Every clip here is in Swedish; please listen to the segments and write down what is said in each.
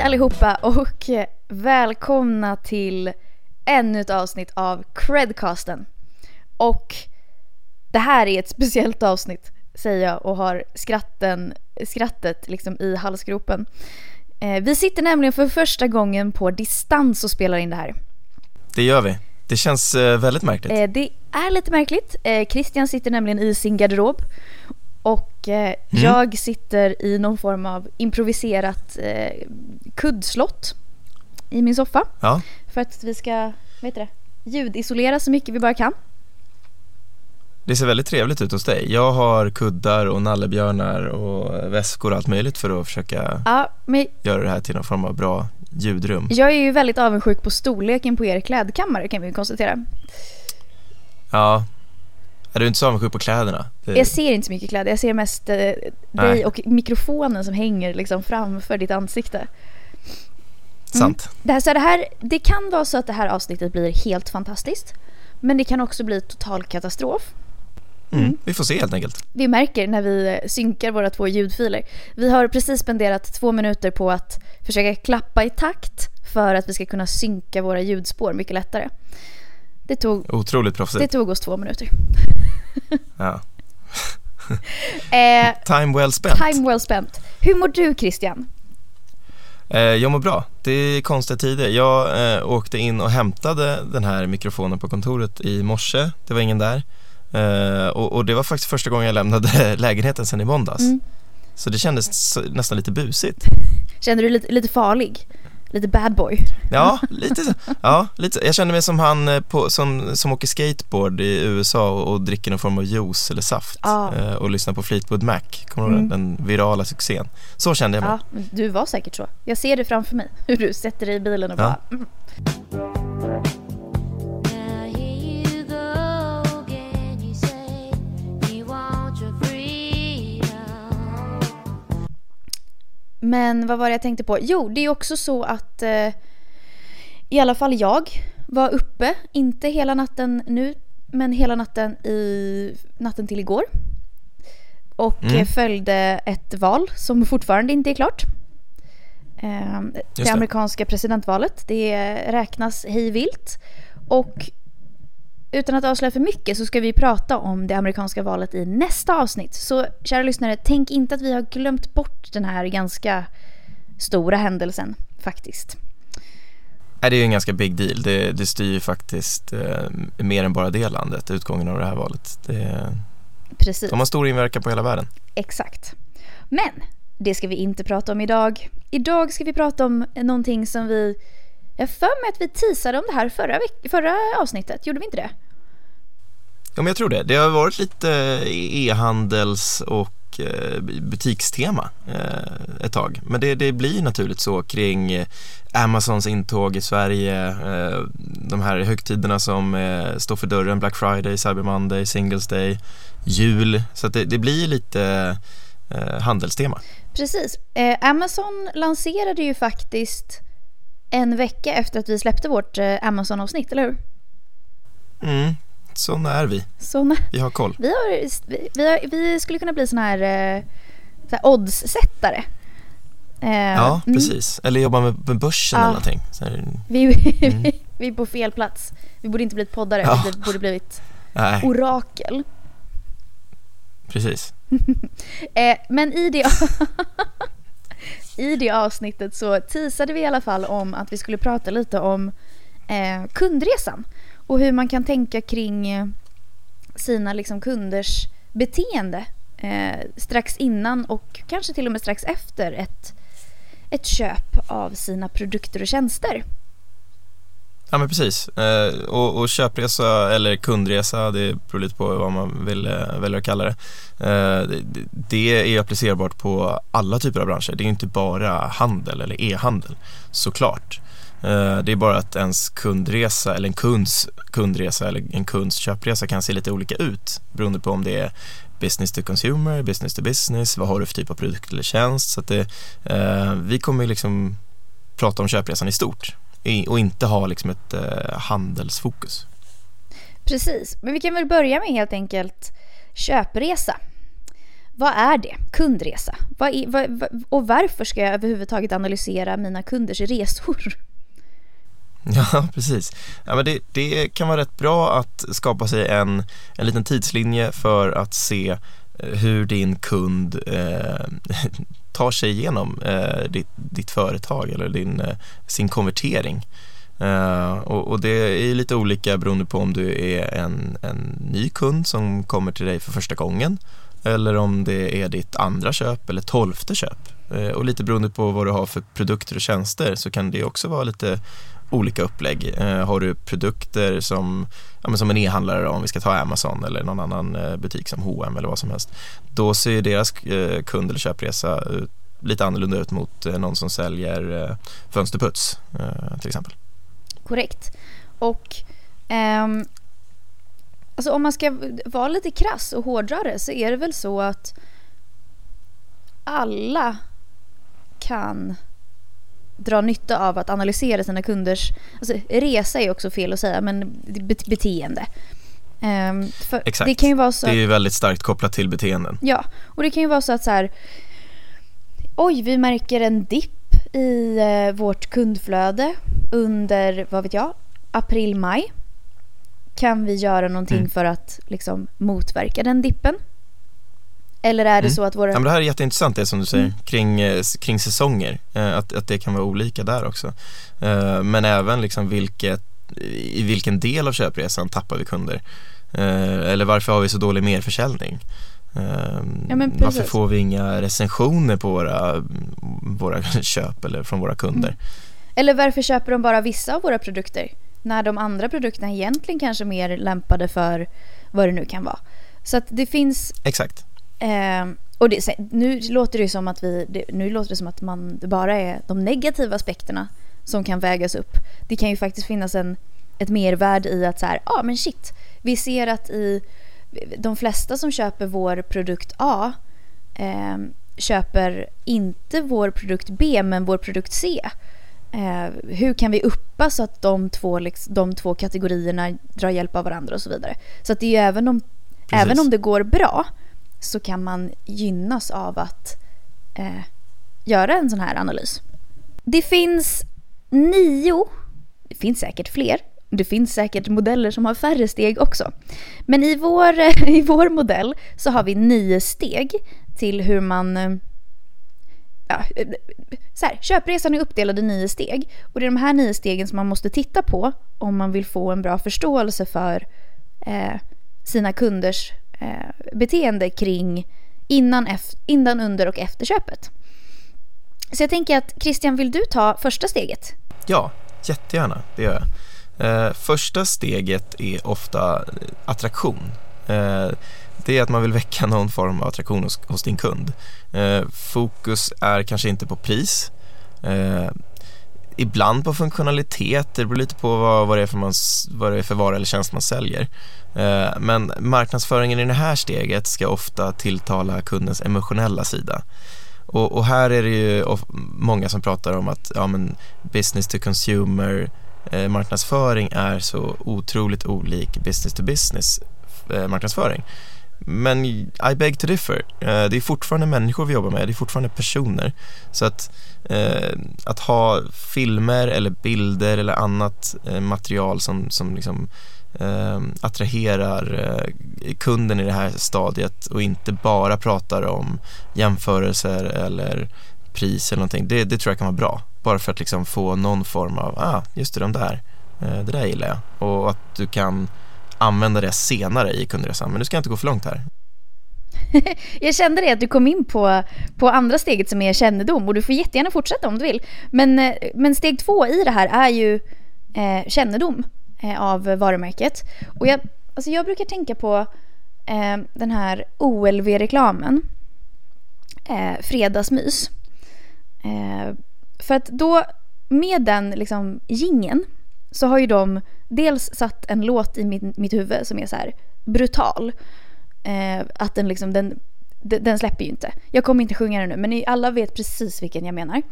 Hej allihopa och välkomna till ännu ett avsnitt av Credcasten. Och det här är ett speciellt avsnitt säger jag och har skratten, skrattet liksom i halsgropen. Eh, vi sitter nämligen för första gången på distans och spelar in det här. Det gör vi. Det känns eh, väldigt märkligt. Eh, det är lite märkligt. Christian sitter nämligen i sin garderob och eh, mm. jag sitter i någon form av improviserat eh, kuddslott i min soffa. Ja. För att vi ska, vad heter det, ljudisolera så mycket vi bara kan. Det ser väldigt trevligt ut hos dig. Jag har kuddar och nallebjörnar och väskor och allt möjligt för att försöka ja, men... göra det här till någon form av bra ljudrum. Jag är ju väldigt avundsjuk på storleken på er klädkammare kan vi konstatera. Ja, är du inte så avundsjuk på kläderna? Det... Jag ser inte så mycket kläder, jag ser mest eh, dig och mikrofonen som hänger liksom framför ditt ansikte. Mm. Sant. Det, här, så det, här, det kan vara så att det här avsnittet blir helt fantastiskt. Men det kan också bli total katastrof. Mm. Mm. Vi får se helt enkelt. Vi märker när vi synkar våra två ljudfiler. Vi har precis spenderat två minuter på att försöka klappa i takt för att vi ska kunna synka våra ljudspår mycket lättare. Det tog, Otroligt proffsigt. Det tog oss två minuter. ja. eh, time well spent. Time well spent. Hur mår du Christian? Eh, jag mår bra. Det är konstiga tider. Jag eh, åkte in och hämtade den här mikrofonen på kontoret i morse. Det var ingen där. Uh, och, och, det var faktiskt första gången jag lämnade lägenheten sen i måndags. Mm. Så det kändes nästan lite busigt. Kände du dig lite, lite farlig? Lite bad boy? Ja, lite, ja, lite. Jag kände mig som han eh, på, som, som åker skateboard i USA och, och dricker någon form av juice eller saft ah. och lyssnar på Fleetwood Mac. Kommer du mm. den virala succén? Så kände jag mig. Ja, du var säkert så. Jag ser det framför mig. Hur du sätter dig i bilen och ja. bara... Mm. Men vad var det jag tänkte på? Jo, det är också så att eh, i alla fall jag var uppe, inte hela natten nu, men hela natten i natten till igår. Och mm. följde ett val som fortfarande inte är klart. Eh, det, det amerikanska presidentvalet. Det räknas hejvilt. Och utan att avslöja för mycket så ska vi prata om det amerikanska valet i nästa avsnitt. Så kära lyssnare, tänk inte att vi har glömt bort den här ganska stora händelsen faktiskt. Nej, det är ju en ganska big deal. Det, det styr ju faktiskt eh, mer än bara det landet, utgången av det här valet. Det, Precis. De har stor inverkan på hela världen. Exakt. Men det ska vi inte prata om idag. Idag ska vi prata om någonting som vi jag för mig att vi teasade om det här förra, förra avsnittet, gjorde vi inte det? Ja, men jag tror det. Det har varit lite e-handels och eh, butikstema eh, ett tag. Men det, det blir naturligt så kring eh, Amazons intåg i Sverige, de här högtiderna som står för dörren, Black Friday, Cyber Monday, Singles Day, jul. Så det, det, blir lite handelstema. Precis. Amazon lanserade ju faktiskt en vecka efter att vi släppte vårt eh, Amazon-avsnitt, eller hur? Mm, sådana är vi. Såna. Vi har koll. Vi, har, vi, har, vi skulle kunna bli sådana här, eh, så här odds-sättare. Eh, ja, mm. precis. Eller jobba med, med börsen ja. eller någonting. Här, vi, mm. vi är på fel plats. Vi borde inte blivit poddare, ja. vi borde blivit Nej. orakel. Precis. eh, men i det i det avsnittet så teasade vi i alla fall om att vi skulle prata lite om eh, kundresan och hur man kan tänka kring eh, sina liksom, kunders beteende eh, strax innan och kanske till och med strax efter ett, ett köp av sina produkter och tjänster. Ja men precis. Eh, och, och, köpresa eller kundresa, det beror lite på vad man vill, eh, väljer att kalla det. Eh, det. det. är applicerbart på alla typer av branscher. Det är inte bara handel eller e-handel, såklart. Eh, det är bara att ens kundresa eller en kunds kundresa eller en kunds köpresa kan se lite olika ut beroende på om det är business to consumer, business to business, vad har du för typ av produkt eller tjänst. Så att det, eh, vi kommer liksom prata om köpresan i stort och inte ha liksom ett eh, handelsfokus. Precis, men vi kan väl börja med helt enkelt köpresa. vad är det? Kundresa? Vad är, vad, och varför ska jag överhuvudtaget analysera mina kunders resor? Ja, precis. Ja, men det, det kan vara rätt bra att skapa sig en, en liten tidslinje för att se eh, hur din kund eh, tar sig igenom eh, ditt, ditt, företag eller din, eh, sin konvertering. Uh, och, och, det är lite olika beroende på om du är en, en ny kund som kommer till dig för första gången eller om det är ditt andra köp eller tolfte köp. Uh, och lite beroende på vad du har för produkter och tjänster så kan det också vara lite olika upplägg. Eh, har du produkter som, ja, som en e-handlare om vi ska ta Amazon eller någon annan eh, butik som H&M eller vad som helst. Då ser deras eh, kund eller köpresa ut, lite annorlunda ut mot någon som säljer fönsterputs till exempel korrekt. Och ehm, alltså om man ska vara lite krass och hårdra det så är det väl så att alla kan dra nytta av att analysera sina kunders, alltså resa är också fel att säga, men beteende. Um, Exakt, det, kan ju vara så det är ju väldigt starkt kopplat till beteenden. Ja, och det kan ju vara så att så här, oj vi märker en dipp i eh, vårt kundflöde under, vad vet jag, april-maj. Kan vi göra någonting mm. för att liksom motverka den dippen? Eller är det mm. så att våra... Ja, men det här är jätteintressant det som du säger mm. kring, eh, kring säsonger. Eh, att, att det kan vara olika där också. Eh, men även liksom vilket, i vilken del av köpresan tappar vi kunder? Eller varför har vi så dålig merförsäljning? Ja, varför får vi inga recensioner på våra, våra köp eller från våra kunder? Mm. Eller varför köper de bara vissa av våra produkter? När de andra produkterna egentligen kanske är mer lämpade för vad det nu kan vara. Så att det finns... Exakt. Eh, och det, nu låter det som att vi, det, nu låter det som att man, det bara är de negativa aspekterna som kan vägas upp. Det kan ju faktiskt finnas en, ett mervärde i att så här, ja ah, men shit, vi ser att i de flesta som köper vår produkt A eh, köper inte vår produkt B men vår produkt C. Eh, hur kan vi uppa så att de två, liksom, de två kategorierna drar hjälp av varandra och så vidare. Så att det är ju även om, även om det går bra så kan man gynnas av att eh, göra en sån här analys. Det finns nio, det finns säkert fler, det finns säkert modeller som har färre steg också. Men i vår, i vår modell så har vi nio steg till hur man ja, så här, köpresan är uppdelad i nio steg och det är de här nio stegen som man måste titta på om man vill få en bra förståelse för eh, sina kunders eh, beteende kring innan, innan, under och efter köpet. Så jag tänker att Christian, vill du ta första steget? Ja, jättegärna. Det gör jag. Eh, första steget är ofta eh, attraktion. Eh, det är att man vill väcka någon form av attraktion hos, hos din kund. Eh, fokus är kanske inte på pris. Eh, Ibland på funktionalitet, det beror lite på vad, vad, det, är för man, vad det är för vara eller tjänst man säljer. Eh, men marknadsföringen i det här steget ska ofta tilltala kundens emotionella sida. Och, och här är det ju många som pratar om att ja, men business to consumer-marknadsföring eh, är så otroligt olik business to business-marknadsföring. Eh, men I beg to differ. Eh, det är fortfarande människor vi jobbar med, det är fortfarande personer. Så att, eh, att ha filmer eller bilder eller annat eh, material som, som liksom, attraherar kunden i det här stadiet och inte bara pratar om jämförelser eller pris eller någonting. Det, det tror jag kan vara bra. Bara för att liksom få någon form av, ah, just det, de där, det där gillar jag. Och att du kan använda det senare i kundresan. Men nu ska jag inte gå för långt här. jag kände det att du kom in på, på andra steget som är kännedom och du får jättegärna fortsätta om du vill. Men, eh, men steg två i det här är ju eh, kännedom eh, av varumärket. Och jag, alltså jag brukar tänka på eh, den här OLV-reklamen, eh, Fredagsmys. Eh, för att då, med den liksom gingen så har ju de dels satt en låt i mitt, mitt huvud som är så här brutal. Eh, att den liksom, den, den släpper ju inte. Jag kommer inte sjunga den nu men alla vet precis vilken jag menar.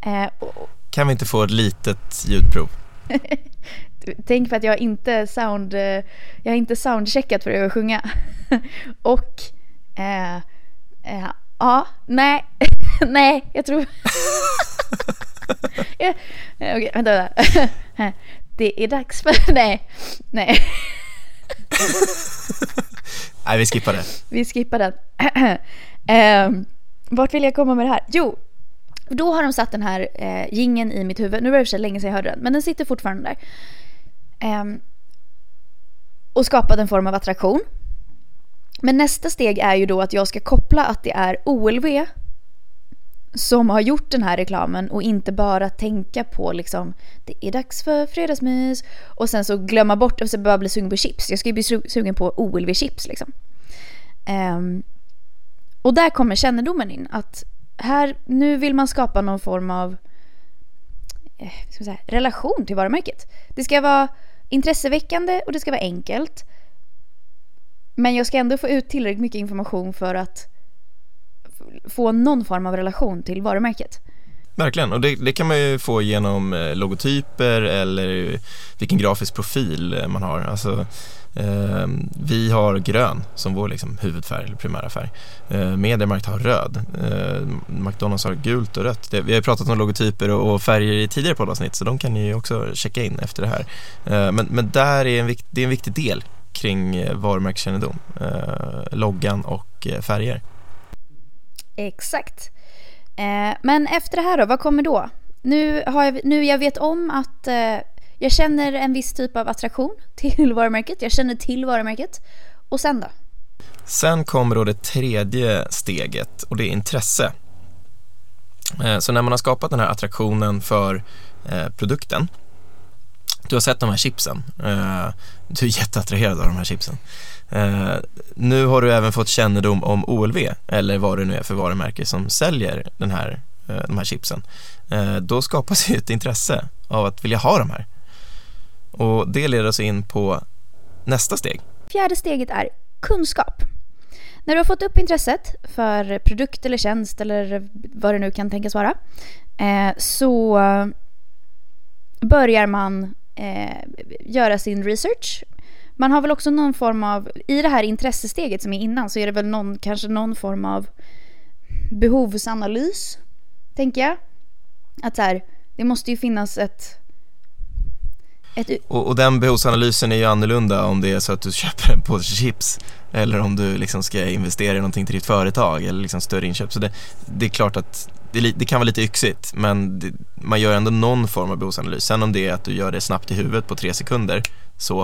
Eh, och, kan vi inte få ett litet ljudprov? Tänk på att jag inte sound, eh, jag har inte soundcheckat för att sjunga. och eh, Ja, nej, nej, jag tror... ja, okej, vänta, vänta. Det är dags för... Nej, nej. Nej, vi skippar det. Vi skippar den. eh, vart vill jag komma med det här? Jo, då har de satt den här eh, gingen i mitt huvud. Nu var det för länge sedan jag hörde den, men den sitter fortfarande där. Eh, och skapat en form av attraktion. Men nästa steg är ju då att jag ska koppla att det är OLV som har gjort den här reklamen och inte bara tänka på liksom det är dags för fredagsmys och sen så glömma bort och så bara bli sugen på chips. Jag ska ju bli sugen på OLV-chips liksom. Um, och där kommer kännedomen in att här, nu vill man skapa någon form av eh, ska säga, relation till varumärket. Det ska vara intresseväckande och det ska vara enkelt. Men jag ska ändå få ut tillräckligt mycket information för att få någon form av relation till varumärket. Verkligen, och det, det, kan man ju få genom eh, logotyper eller vilken grafisk profil eh, man har. Alltså, eh, vi har grön som vår liksom, huvudfärg eller primära färg. Eh, Mediamarkt har röd. Eh, McDonalds har gult och rött. Det, vi har pratat om logotyper och, och färger i tidigare poddavsnitt så de kan ni ju också checka in efter det här. Eh, men, men där är en, det är en viktig del kring eh, varumärkeskännedom, eh, loggan och färger. Exakt. Eh, men efter det här då, vad kommer då? Nu, har jag, nu jag vet om att eh, jag känner en viss typ av attraktion till varumärket. Jag känner till varumärket. Och sen då? Sen kommer då det tredje steget och det är intresse. Eh, så när man har skapat den här attraktionen för eh, produkten du har sett de här chipsen. Eh, du är jätteattraherad av de här chipsen. Eh, nu har du även fått kännedom om OLV eller vad det nu är för varumärke som säljer den här, eh, de här chipsen. Då skapas ju ett intresse av att vilja ha de här. Och det leder oss in på nästa steg. Fjärde steget är kunskap. När du har fått upp intresset för produkt eller tjänst eller vad det nu kan tänkas vara så börjar man eh, göra sin research man har väl också någon form av, i det här intressesteget som är innan så är det väl någon, kanske någon form av behovsanalys, tänker jag. Att så här, det måste ju finnas ett... ett... Och, och, den behovsanalysen är ju annorlunda om det är så att du köper en på chips eller om du liksom ska investera i någonting till ditt företag eller liksom större inköp. Så det, det är klart att det, det, kan vara lite yxigt men det, man gör ändå någon form av behovsanalys. Sen om det är att du gör det snabbt i huvudet på tre sekunder så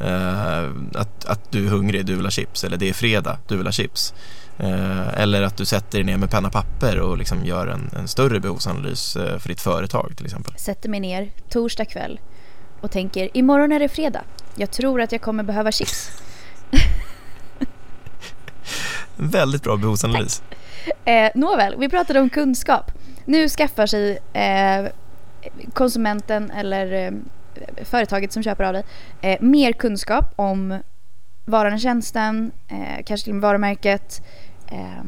eh, att, att du är hungrig, du vill ha chips eller det är fredag, du vill ha chips. Eh, eller att du sätter dig ner med penna och papper och liksom gör en, en större behovsanalys eh, för ditt företag till exempel. Sätter mig ner torsdag kväll och tänker imorgon är det fredag. Jag tror att jag kommer behöva chips. Väldigt bra behovsanalys. Eh, nåväl, vi pratade om kunskap. Nu skaffar sig eh, konsumenten eller eh, företaget som köper av dig eh, mer kunskap om varan och tjänsten, eh, kanske till och med varumärket. Eh,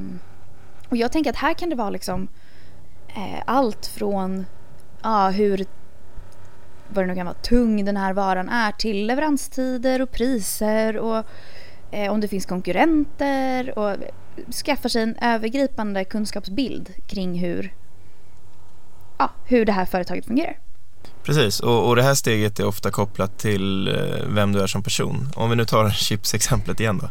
och jag tänker att här kan det vara liksom eh, allt från ja, hur vad det nu kan vara, tung den här varan är till leveranstider och priser och Eh, om det finns konkurrenter och skaffar sig en övergripande kunskapsbild kring hur, ja, hur det här företaget fungerar. Precis, och, och det här steget är ofta kopplat till eh, vem du är som person. Om vi nu tar chipsexemplet igen då.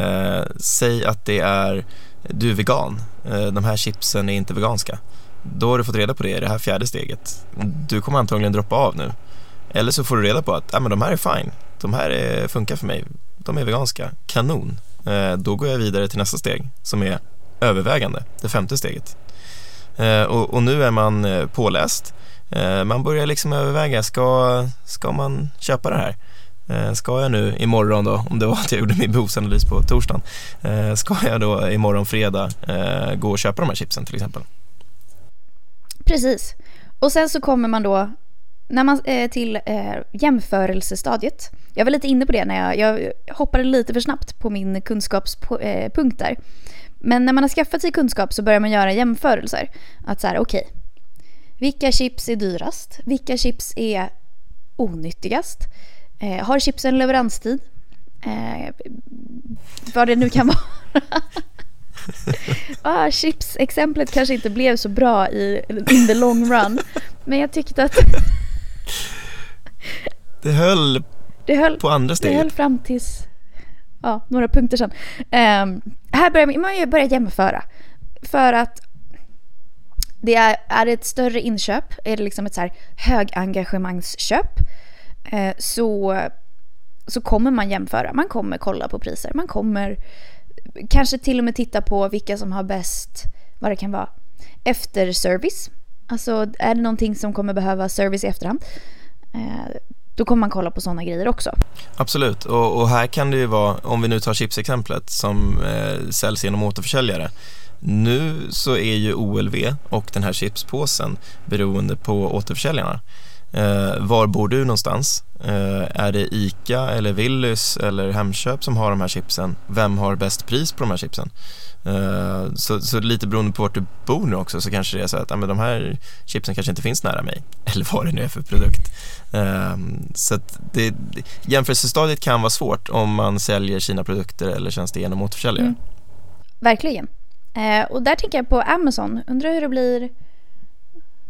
Eh, säg att det är, du är vegan, eh, de här chipsen är inte veganska. Då har du fått reda på det i det här fjärde steget. Du kommer antagligen droppa av nu. Eller så får du reda på att ah, men de här är fine, de här är, funkar för mig, de är veganska, kanon. Eh, då går jag vidare till nästa steg som är övervägande, det femte steget. Eh, och, och, nu är man eh, påläst man börjar liksom överväga, ska, ska man köpa det här? Ska jag nu imorgon då, om det var att jag gjorde min behovsanalys på torsdagen, ska jag då imorgon fredag gå och köpa de här chipsen till exempel? Precis. Och sen så kommer man då när man, till jämförelsestadiet. Jag var lite inne på det när jag, jag hoppade lite för snabbt på min kunskapspunkt där. Men när man har skaffat sig kunskap så börjar man göra jämförelser. Att så här, okej, okay, vilka chips är dyrast? Vilka chips är onyttigast? Eh, har chipsen leveranstid? Eh, vad det nu kan vara. ah, chips-exemplet kanske inte blev så bra i in the long run. Men jag tyckte att det höll, det höll på andra steget. Det höll fram tills ja, några punkter sen. Um, här börjar man ju börja jämföra. För att det är, är det ett större inköp, är det liksom ett så här högengagemangsköp eh, så, så kommer man jämföra. Man kommer kolla på priser. Man kommer kanske till och med titta på vilka som har bäst, vad det kan vara, efterservice. Alltså är det någonting som kommer behöva service i efterhand eh, då kommer man kolla på sådana grejer också. Absolut, och, och, här kan det ju vara, om vi nu tar chipsexemplet som eh, säljs genom återförsäljare. Nu så är ju OLV och den här chipspåsen beroende på återförsäljarna. Eh, var bor du någonstans? Eh, är det ICA eller Willys eller Hemköp som har de här chipsen? Vem har bäst pris på de här chipsen? Eh, så, så, lite beroende på vart du bor nu också så kanske det är så att ja, men de här chipsen kanske inte finns nära mig eller vad det nu är för produkt. Eh, så att det, jämförelsestadiet kan vara svårt om man säljer sina produkter eller tjänster genom återförsäljare. Mm. Verkligen. Eh, och där tänker jag på Amazon. Undrar hur det blir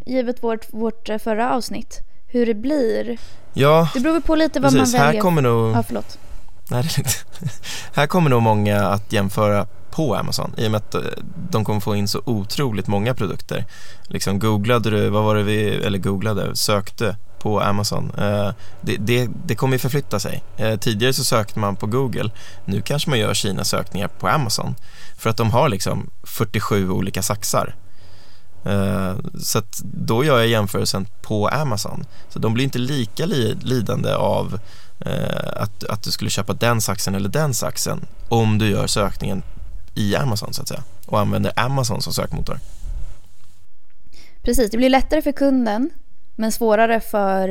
givet vårt, vårt förra avsnitt. Hur det blir. Ja, Det beror på lite vad precis. man väljer. Här kommer nog... Ja, förlåt. Nej, här kommer nog många att jämföra på Amazon i och med att eh, de kommer få in så otroligt många produkter. Liksom googlade du, vad var det vi, eller googlade, sökte på Amazon. Eh, det, det, det kommer ju förflytta sig. Eh, tidigare så sökte man på Google, nu kanske man gör sina sökningar på Amazon för att de har liksom 47 olika saxar. Så att då gör jag jämförelsen på Amazon. Så de blir inte lika lidande av att, att du skulle köpa den saxen eller den saxen om du gör sökningen i Amazon så att säga och använder Amazon som sökmotor. Precis, det blir lättare för kunden men svårare för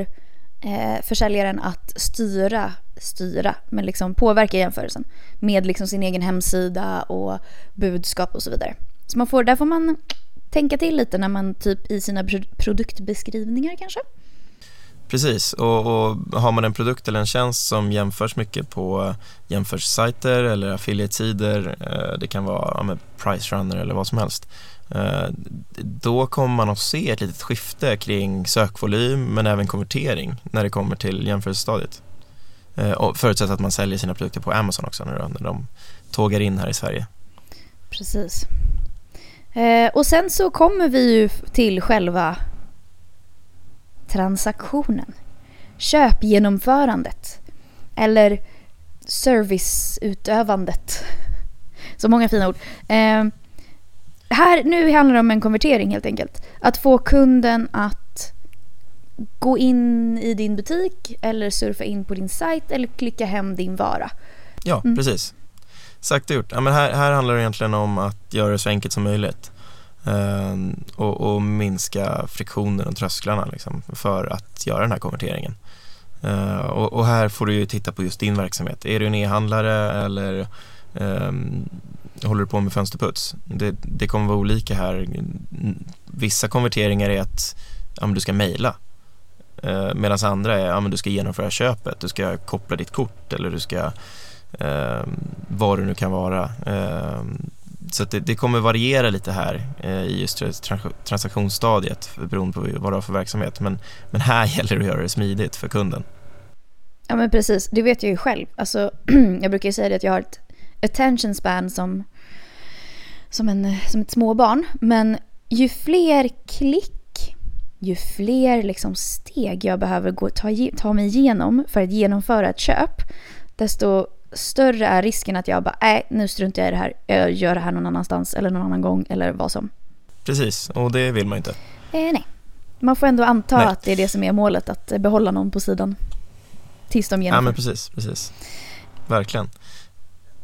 eh, försäljaren att styra, styra, men liksom påverka jämförelsen med liksom sin egen hemsida och budskap och så vidare. Så man får, där får man tänka till lite när man typ i sina produktbeskrivningar kanske Precis, och, och, har man en produkt eller en tjänst som jämförs mycket på jämförssajter eller affiliate-sidor, eh, det kan vara ja, price runner eller vad som helst, eh, då kommer man att se ett litet skifte kring sökvolym men även konvertering när det kommer till jämförelsestadiet. Eh, och förutsatt att man säljer sina produkter på Amazon också när de tågar in här i Sverige. Precis. och sen så kommer vi ju till själva transaktionen. Köpgenomförandet. Eller serviceutövandet. Så många fina ord. Eh, här, nu handlar det om en konvertering helt enkelt. Att få kunden att gå in i din butik eller surfa in på din sajt eller klicka hem din vara. Ja, mm. precis. Sagt och gjort. Ja, men här, här handlar det egentligen om att göra det så enkelt som möjligt. Ehm, och, och, minska friktionen och trösklarna liksom, för att göra den här konverteringen. Uh, och, och, här får du ju titta på just din verksamhet. Är du en e-handlare eller um, håller du på med fönsterputs? Det, det kommer vara olika här. Vissa konverteringar är att ja, du ska mejla uh, medan andra är att ja, du ska genomföra köpet, du ska koppla ditt kort eller du ska uh, vad det nu kan vara. Så det, det, kommer variera lite här eh, i just transaktionsstadiet beroende på vad du har för verksamhet. Men, men här gäller det att göra det smidigt för kunden. Ja men precis, det vet jag ju själv. Alltså, jag brukar ju säga det att jag har ett attention span som, som, en, som ett småbarn. Men ju fler klick, ju fler liksom steg jag behöver gå, ta, ta mig igenom för att genomföra ett köp, desto större är risken att jag bara, nej nu struntar jag i det här, jag gör det här någon annanstans eller någon annan gång eller vad som. Precis, och det vill man inte. Eh, nej. Man får ändå anta nej. att det är det som är målet, att behålla någon på sidan. Tills de genomför. Ja men precis, precis. Verkligen.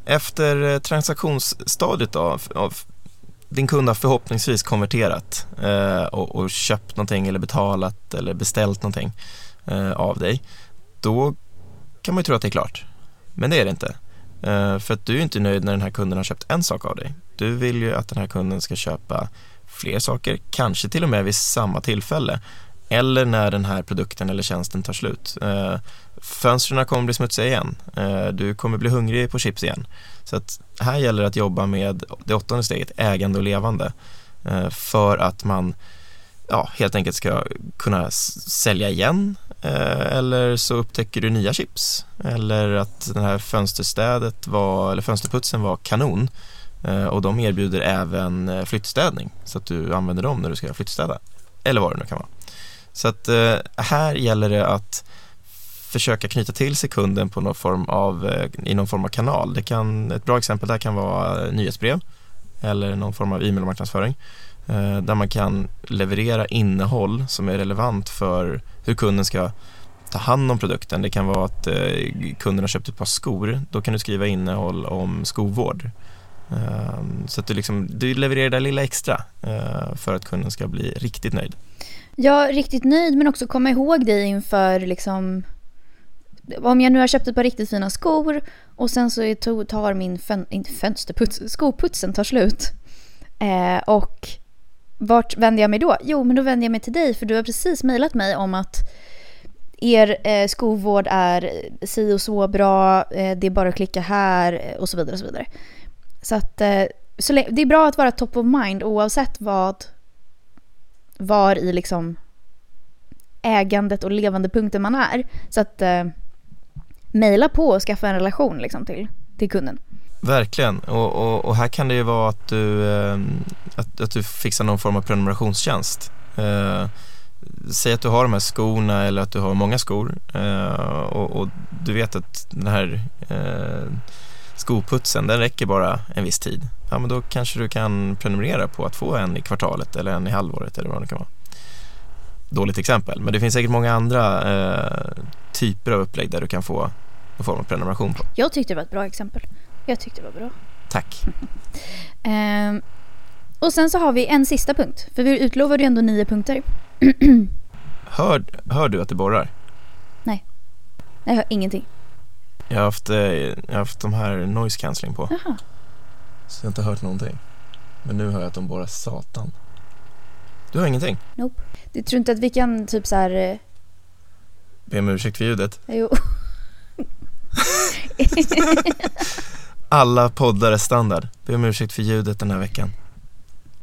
Efter eh, transaktionsstadiet då, av, din kund har förhoppningsvis konverterat eh, och, och, köpt någonting eller betalat eller beställt någonting eh, av dig. Då kan man ju tro att det är klart. Men det är det inte. Eh, för att du är inte nöjd när den här kunden har köpt en sak av dig. Du vill ju att den här kunden ska köpa fler saker, kanske till och med vid samma tillfälle. eller när den här produkten eller tjänsten tar slut. Eh, fönstren kommer bli smutsiga igen. Eh, du kommer bli hungrig på chips igen. Så att här gäller det att jobba med det åttonde steget, ägande och levande, för att man ja, helt enkelt ska kunna sälja igen Eh, eller så upptäcker du nya chips. Eller att den här fönsterstädet var, eller fönsterputsen var kanon. Eh, och de erbjuder även eh, flyttstädning. Så att du använder dem när du ska flyttstäda. Eller vad det nu kan vara. Så att här gäller det att försöka knyta till sig kunden på någon form av, i någon form av kanal. Det kan, ett bra exempel där kan vara nyhetsbrev. Eller någon form av e-mailmarknadsföring där man kan leverera innehåll som är relevant för hur kunden ska ta hand om produkten. Det kan vara att eh, kunden har köpt ett par skor. Då kan du skriva innehåll om skovård. Eh, så att du, liksom, du levererar det lilla extra för att kunden ska bli riktigt nöjd. Ja, riktigt nöjd men också komma ihåg dig inför liksom om jag nu har köpt ett par riktigt fina skor och sen så tar min fön, inte fönsterputs, skoputsen tar slut. Eh, och vart vänder jag mig då? Jo, men då vänder jag mig till dig för du har precis mejlat mig om att er eh, skovård är si och så bra, eh, det är bara att klicka här eh, och så vidare. Och så vidare. Så att eh, så det är bra att vara top of mind oavsett vad var i liksom ägandet och levandepunkten man är. Så att eh, mejla på och skaffa en relation liksom till, till kunden. Verkligen, och, och, och, här kan det ju vara att du, eh, att, att du fixar någon form av prenumerationstjänst. Eh, säg att du har de här skorna eller att du har många skor eh, och, och, du vet att den här eh, skoputsen den räcker bara en viss tid. Ja, men då kanske du kan prenumerera på att få en i kvartalet eller en i halvåret eller vad det kan vara. Dåligt exempel, men det finns säkert många andra eh, typer av upplägg där du kan få någon form av prenumeration på. Jag tyckte det var ett bra exempel. Jag tyckte det var bra. Tack. ehm, och sen så har vi en sista punkt. För vi utlovade ju ändå nio punkter. hör, hör du att det borrar? Nej. Jag hör ingenting. Jag har haft, eh, jag har haft de här noise cancelling på. Jaha. Så jag har inte hört någonting. Men nu hör jag att de borrar satan. Du har ingenting? Nope. Du tror inte att vi kan typ så här... Eh, Be om ursäkt för ljudet? Jo. Alla poddar är standard. Be om ursäkt för ljudet den här veckan.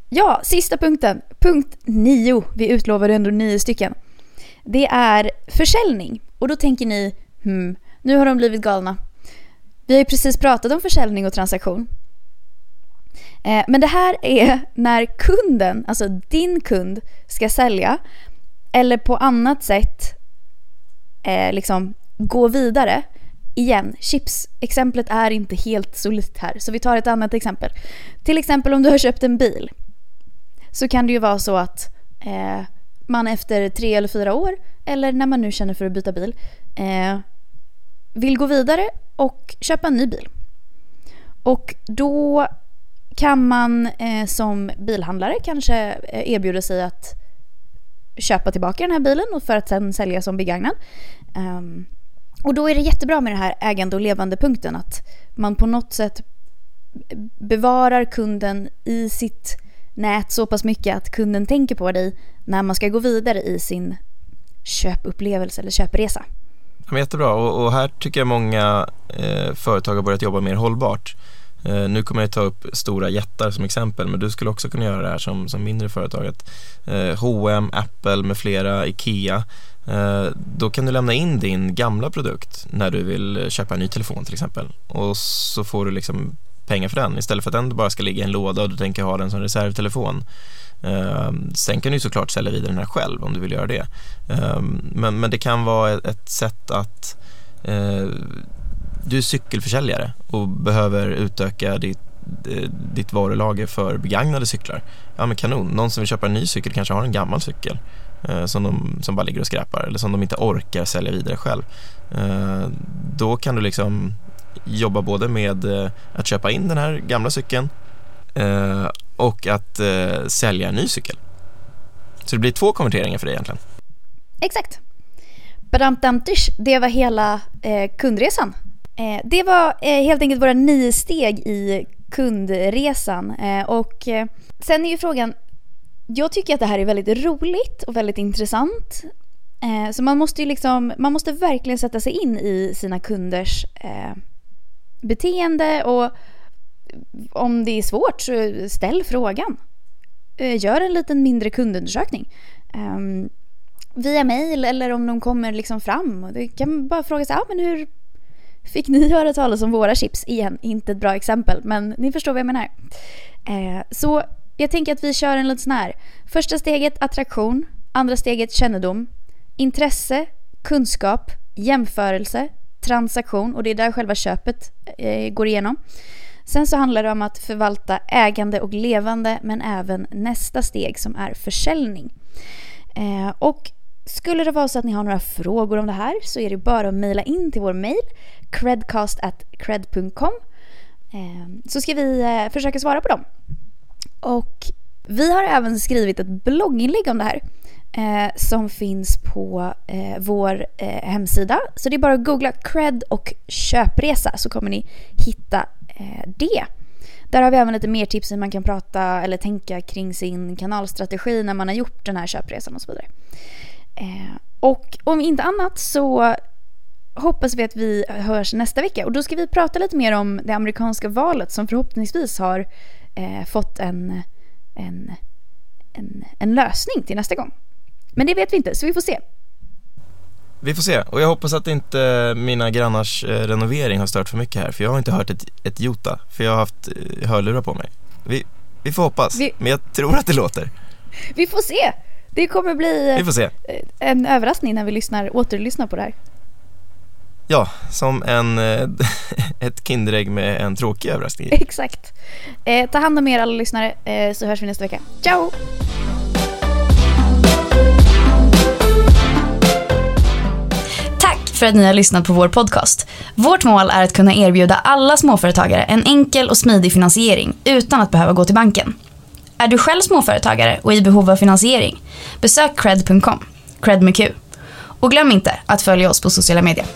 Ja, sista punkten. Punkt nio. Vi utlovade ändå nio stycken. Det är försäljning. Och då tänker ni, hmm, nu har de blivit galna. Vi har ju precis pratat om försäljning och transaktion. Eh, men det här är när kunden, alltså din kund, ska sälja eller på annat sätt eh, liksom gå vidare igen, chips-exemplet är inte helt solitt här. Så vi tar ett annat exempel. Till exempel om du har köpt en bil. Så kan det ju vara så att eh, man efter tre eller fyra år, eller när man nu känner för att byta bil, eh, vill gå vidare och köpa en ny bil. Och då kan man eh, som bilhandlare kanske eh, erbjuda sig att köpa tillbaka den här bilen och för att sen sälja som begagnad. Um, och då är det jättebra med den här ägande och levande punkten att man på något sätt bevarar kunden i sitt nät så pass mycket att kunden tänker på dig när man ska gå vidare i sin köpupplevelse eller köpresa. Ja, jättebra och, och, här tycker jag många eh, företag har börjat jobba mer hållbart. Eh, nu kommer jag ta upp stora jättar som exempel men du skulle också kunna göra det här som, som mindre företag. Att, eh, H&M, Apple med flera, Ikea Eh, då kan du lämna in din gamla produkt när du vill köpa en ny telefon till exempel och så får du liksom pengar för den istället för att den bara ska ligga i en låda och du tänker ha den som reservtelefon. Eh, sen kan du såklart sälja vidare den här själv om du vill göra det. Eh, men, men det kan vara ett, sätt att du är cykelförsäljare och behöver utöka ditt, ditt varulager för begagnade cyklar. Ja men kanon, någon som vill köpa en ny cykel kanske har en gammal cykel eh, Eh, som, de, som bara ligger och skräpar eller som de inte orkar sälja vidare själv. Eh, då kan du liksom jobba både med eh, att köpa in den här gamla cykeln och att sälja en ny cykel. Så det blir två konverteringar för dig egentligen. Exakt. Badamtamtish, det var hela kundresan. Det var helt enkelt våra nio steg i kundresan. Och sen är ju frågan, jag tycker att det här är väldigt roligt och väldigt intressant. Eh, så man måste ju liksom, man måste verkligen sätta sig in i sina kunders eh, beteende och om det är svårt så ställ frågan. Eh, gör en liten mindre kundundersökning. Ehm, via mail eller om de kommer liksom fram. Du kan bara fråga sig, ah, men hur fick ni höra talas om våra chips? Igen, inte ett bra exempel, men ni förstår vad jag menar. Eh, så jag tänker att vi kör en liten sån här. Första steget attraktion, andra steget kännedom, intresse, kunskap, jämförelse, transaktion och det är där själva köpet eh, går igenom. Sen så handlar det om att förvalta ägande och levande men även nästa steg som är försäljning. Eh, och skulle det vara så att ni har några frågor om det här så är det bara att mejla in till vår mejl credcast@cred.com eh, så ska vi eh, försöka svara på dem. Och vi har även skrivit ett blogginlägg om det här eh, som finns på eh, vår eh, hemsida. Så det är bara att googla cred och köpresa så kommer ni hitta eh, det. Där har vi även lite mer tips hur man kan prata eller tänka kring sin kanalstrategi när man har gjort den här köpresan och så vidare. Eh, och om inte annat så hoppas vi att vi hörs nästa vecka och då ska vi prata lite mer om det amerikanska valet som förhoppningsvis har eh, fått en, en, en, en lösning till nästa gång. Men det vet vi inte, så vi får se. Vi får se och jag hoppas att inte mina grannars eh, renovering har stört för mycket här för jag har inte hört ett, ett jota för jag har haft eh, hörlurar på mig. Vi, vi får hoppas, vi... men jag tror att det låter. Vi får se. Det kommer bli vi får se. Eh, en överraskning när vi lyssnar, återlyssnar på det här. Ja, som en, ett Kinderägg med en tråkig överraskning. Exakt. Eh, ta hand om er alla lyssnare eh, så hörs vi nästa vecka. Ciao! för att ni har lyssnat på vår podcast. Vårt mål är att kunna erbjuda alla småföretagare en enkel och smidig finansiering utan att behöva gå till banken. Är du själv småföretagare och i behov av finansiering? Besök cred.com, cred med Q. Och glöm inte att följa oss på sociala medier.